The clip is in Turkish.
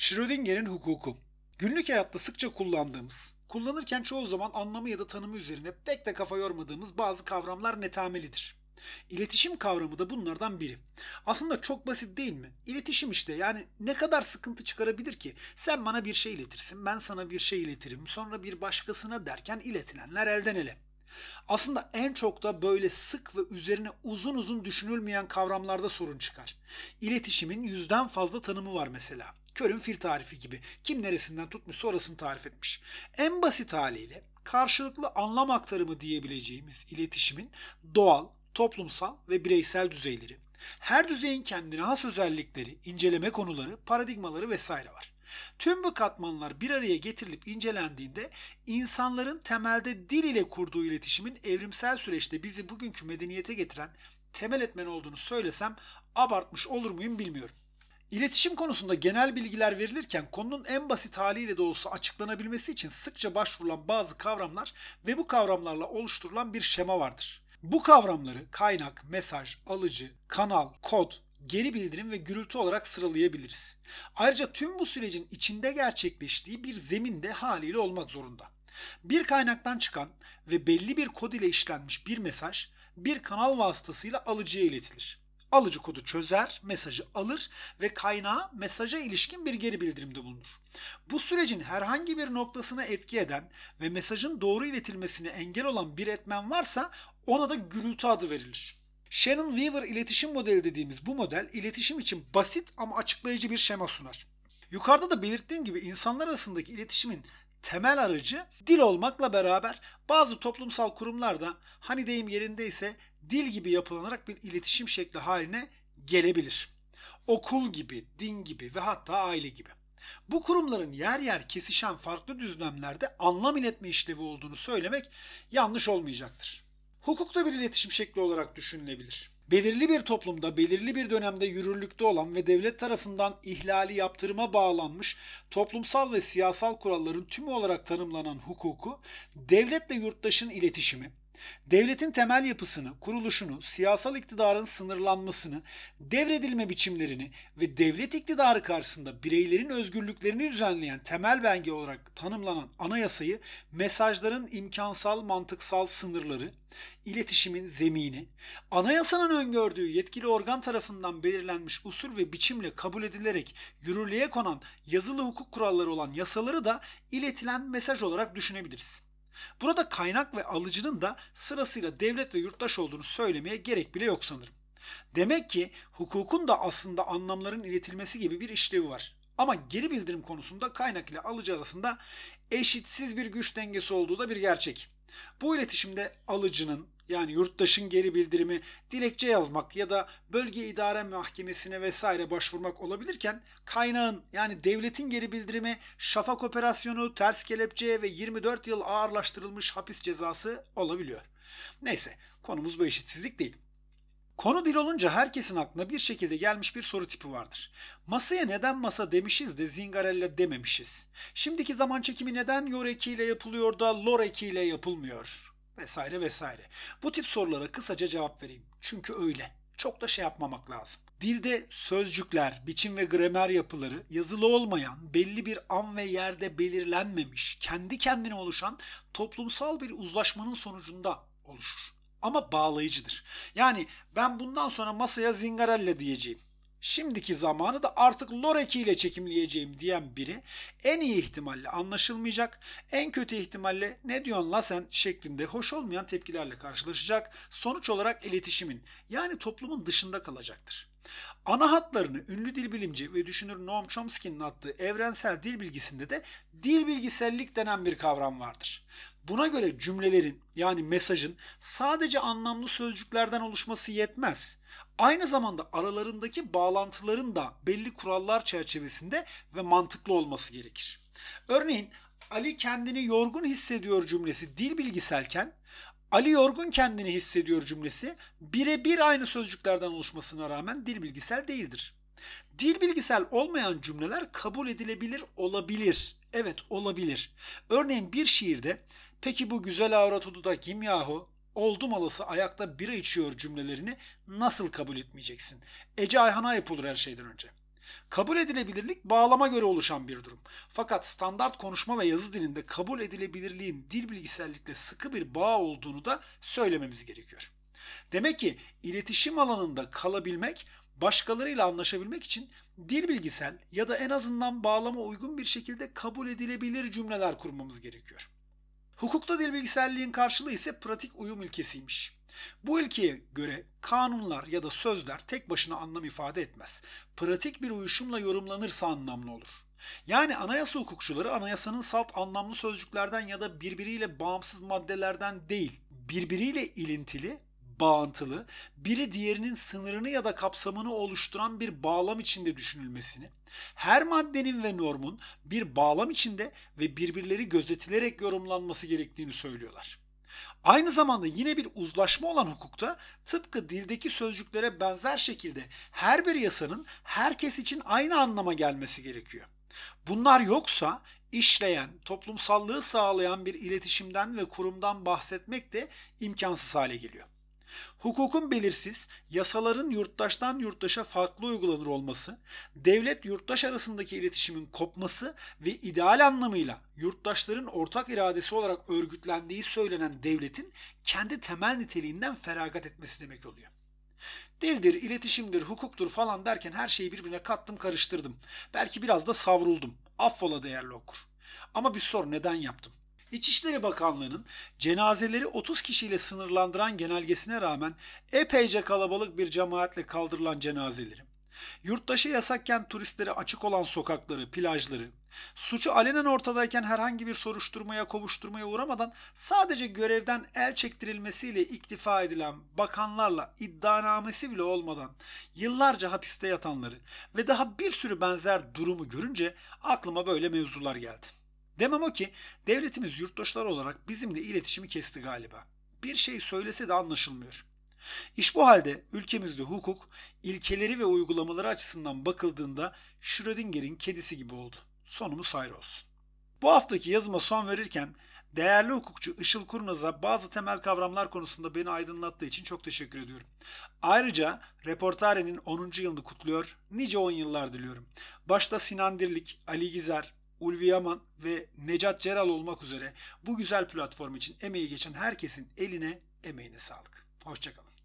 Schrödinger'in hukuku. Günlük hayatta sıkça kullandığımız, kullanırken çoğu zaman anlamı ya da tanımı üzerine pek de kafa yormadığımız bazı kavramlar netamelidir. İletişim kavramı da bunlardan biri. Aslında çok basit değil mi? İletişim işte yani ne kadar sıkıntı çıkarabilir ki? Sen bana bir şey iletirsin, ben sana bir şey iletirim, sonra bir başkasına derken iletilenler elden ele. Aslında en çok da böyle sık ve üzerine uzun uzun düşünülmeyen kavramlarda sorun çıkar. İletişimin yüzden fazla tanımı var mesela. Körün fil tarifi gibi. Kim neresinden tutmuş orasını tarif etmiş. En basit haliyle karşılıklı anlam aktarımı diyebileceğimiz iletişimin doğal, toplumsal ve bireysel düzeyleri. Her düzeyin kendine has özellikleri, inceleme konuları, paradigmaları vesaire var. Tüm bu katmanlar bir araya getirilip incelendiğinde insanların temelde dil ile kurduğu iletişimin evrimsel süreçte bizi bugünkü medeniyete getiren temel etmen olduğunu söylesem abartmış olur muyum bilmiyorum. İletişim konusunda genel bilgiler verilirken konunun en basit haliyle de olsa açıklanabilmesi için sıkça başvurulan bazı kavramlar ve bu kavramlarla oluşturulan bir şema vardır. Bu kavramları kaynak, mesaj, alıcı, kanal, kod, geri bildirim ve gürültü olarak sıralayabiliriz. Ayrıca tüm bu sürecin içinde gerçekleştiği bir zeminde haliyle olmak zorunda. Bir kaynaktan çıkan ve belli bir kod ile işlenmiş bir mesaj bir kanal vasıtasıyla alıcıya iletilir. Alıcı kodu çözer, mesajı alır ve kaynağa mesaja ilişkin bir geri bildirimde bulunur. Bu sürecin herhangi bir noktasına etki eden ve mesajın doğru iletilmesine engel olan bir etmen varsa ona da gürültü adı verilir. Shannon Weaver iletişim modeli dediğimiz bu model iletişim için basit ama açıklayıcı bir şema sunar. Yukarıda da belirttiğim gibi insanlar arasındaki iletişimin temel aracı dil olmakla beraber bazı toplumsal kurumlar da hani deyim yerindeyse dil gibi yapılanarak bir iletişim şekli haline gelebilir. Okul gibi, din gibi ve hatta aile gibi. Bu kurumların yer yer kesişen farklı düzlemlerde anlam iletme işlevi olduğunu söylemek yanlış olmayacaktır. Hukuk da bir iletişim şekli olarak düşünülebilir. Belirli bir toplumda belirli bir dönemde yürürlükte olan ve devlet tarafından ihlali yaptırıma bağlanmış toplumsal ve siyasal kuralların tümü olarak tanımlanan hukuku, devletle yurttaşın iletişimi, devletin temel yapısını, kuruluşunu, siyasal iktidarın sınırlanmasını, devredilme biçimlerini ve devlet iktidarı karşısında bireylerin özgürlüklerini düzenleyen temel belge olarak tanımlanan anayasayı mesajların imkansal mantıksal sınırları, iletişimin zemini, anayasanın öngördüğü yetkili organ tarafından belirlenmiş usul ve biçimle kabul edilerek yürürlüğe konan yazılı hukuk kuralları olan yasaları da iletilen mesaj olarak düşünebiliriz. Burada kaynak ve alıcının da sırasıyla devlet ve yurttaş olduğunu söylemeye gerek bile yok sanırım. Demek ki hukukun da aslında anlamların iletilmesi gibi bir işlevi var. Ama geri bildirim konusunda kaynak ile alıcı arasında eşitsiz bir güç dengesi olduğu da bir gerçek. Bu iletişimde alıcının yani yurttaşın geri bildirimi dilekçe yazmak ya da bölge idare mahkemesine vesaire başvurmak olabilirken kaynağın yani devletin geri bildirimi şafak operasyonu, ters kelepçe ve 24 yıl ağırlaştırılmış hapis cezası olabiliyor. Neyse konumuz bu eşitsizlik değil. Konu dil olunca herkesin aklına bir şekilde gelmiş bir soru tipi vardır. Masaya neden masa demişiz de zingarella dememişiz? Şimdiki zaman çekimi neden yor ekiyle yapılıyor da lor ekiyle yapılmıyor? Vesaire vesaire. Bu tip sorulara kısaca cevap vereyim. Çünkü öyle. Çok da şey yapmamak lazım. Dilde sözcükler, biçim ve gramer yapıları yazılı olmayan, belli bir an ve yerde belirlenmemiş, kendi kendine oluşan toplumsal bir uzlaşmanın sonucunda oluşur ama bağlayıcıdır. Yani ben bundan sonra masaya zingarella diyeceğim. Şimdiki zamanı da artık loreki ile çekimleyeceğim diyen biri en iyi ihtimalle anlaşılmayacak, en kötü ihtimalle ne diyorsun la sen şeklinde hoş olmayan tepkilerle karşılaşacak. Sonuç olarak iletişimin yani toplumun dışında kalacaktır. Ana hatlarını ünlü dil bilimci ve düşünür Noam Chomsky'nin attığı evrensel dil bilgisinde de dil bilgisellik denen bir kavram vardır. Buna göre cümlelerin yani mesajın sadece anlamlı sözcüklerden oluşması yetmez. Aynı zamanda aralarındaki bağlantıların da belli kurallar çerçevesinde ve mantıklı olması gerekir. Örneğin Ali kendini yorgun hissediyor cümlesi dil bilgiselken Ali yorgun kendini hissediyor cümlesi birebir aynı sözcüklerden oluşmasına rağmen dil bilgisel değildir. Dil bilgisel olmayan cümleler kabul edilebilir olabilir. Evet olabilir. Örneğin bir şiirde peki bu güzel avrat da kim yahu? Oldum alası ayakta bira içiyor cümlelerini nasıl kabul etmeyeceksin? Ece Ayhan'a yapılır her şeyden önce. Kabul edilebilirlik bağlama göre oluşan bir durum. Fakat standart konuşma ve yazı dilinde kabul edilebilirliğin dil bilgisellikle sıkı bir bağ olduğunu da söylememiz gerekiyor. Demek ki iletişim alanında kalabilmek, başkalarıyla anlaşabilmek için dil bilgisel ya da en azından bağlama uygun bir şekilde kabul edilebilir cümleler kurmamız gerekiyor. Hukukta dil bilgiselliğin karşılığı ise pratik uyum ilkesiymiş. Bu ilkeye göre kanunlar ya da sözler tek başına anlam ifade etmez. Pratik bir uyuşumla yorumlanırsa anlamlı olur. Yani anayasa hukukçuları anayasanın salt anlamlı sözcüklerden ya da birbiriyle bağımsız maddelerden değil, birbiriyle ilintili, bağıntılı, biri diğerinin sınırını ya da kapsamını oluşturan bir bağlam içinde düşünülmesini, her maddenin ve normun bir bağlam içinde ve birbirleri gözetilerek yorumlanması gerektiğini söylüyorlar. Aynı zamanda yine bir uzlaşma olan hukukta tıpkı dildeki sözcüklere benzer şekilde her bir yasanın herkes için aynı anlama gelmesi gerekiyor. Bunlar yoksa işleyen, toplumsallığı sağlayan bir iletişimden ve kurumdan bahsetmek de imkansız hale geliyor. Hukukun belirsiz, yasaların yurttaştan yurttaşa farklı uygulanır olması, devlet yurttaş arasındaki iletişimin kopması ve ideal anlamıyla yurttaşların ortak iradesi olarak örgütlendiği söylenen devletin kendi temel niteliğinden feragat etmesi demek oluyor. Dildir, iletişimdir, hukuktur falan derken her şeyi birbirine kattım karıştırdım. Belki biraz da savruldum. Affola değerli okur. Ama bir sor neden yaptım? İçişleri Bakanlığı'nın cenazeleri 30 kişiyle sınırlandıran genelgesine rağmen epeyce kalabalık bir cemaatle kaldırılan cenazeleri, yurttaşı yasakken turistlere açık olan sokakları, plajları, suçu alenen ortadayken herhangi bir soruşturmaya, kovuşturmaya uğramadan sadece görevden el çektirilmesiyle iktifa edilen bakanlarla iddianamesi bile olmadan yıllarca hapiste yatanları ve daha bir sürü benzer durumu görünce aklıma böyle mevzular geldi. Demem o ki devletimiz yurttaşlar olarak bizimle iletişimi kesti galiba. Bir şey söylese de anlaşılmıyor. İş bu halde ülkemizde hukuk ilkeleri ve uygulamaları açısından bakıldığında Schrödinger'in kedisi gibi oldu. Sonumuz hayır olsun. Bu haftaki yazıma son verirken değerli hukukçu Işıl Kurnaz'a bazı temel kavramlar konusunda beni aydınlattığı için çok teşekkür ediyorum. Ayrıca Reportare'nin 10. yılını kutluyor, nice 10 yıllar diliyorum. Başta Sinan Dirlik, Ali Gizer, Ulvi Yaman ve Necat Ceral olmak üzere bu güzel platform için emeği geçen herkesin eline emeğine sağlık. Hoşçakalın.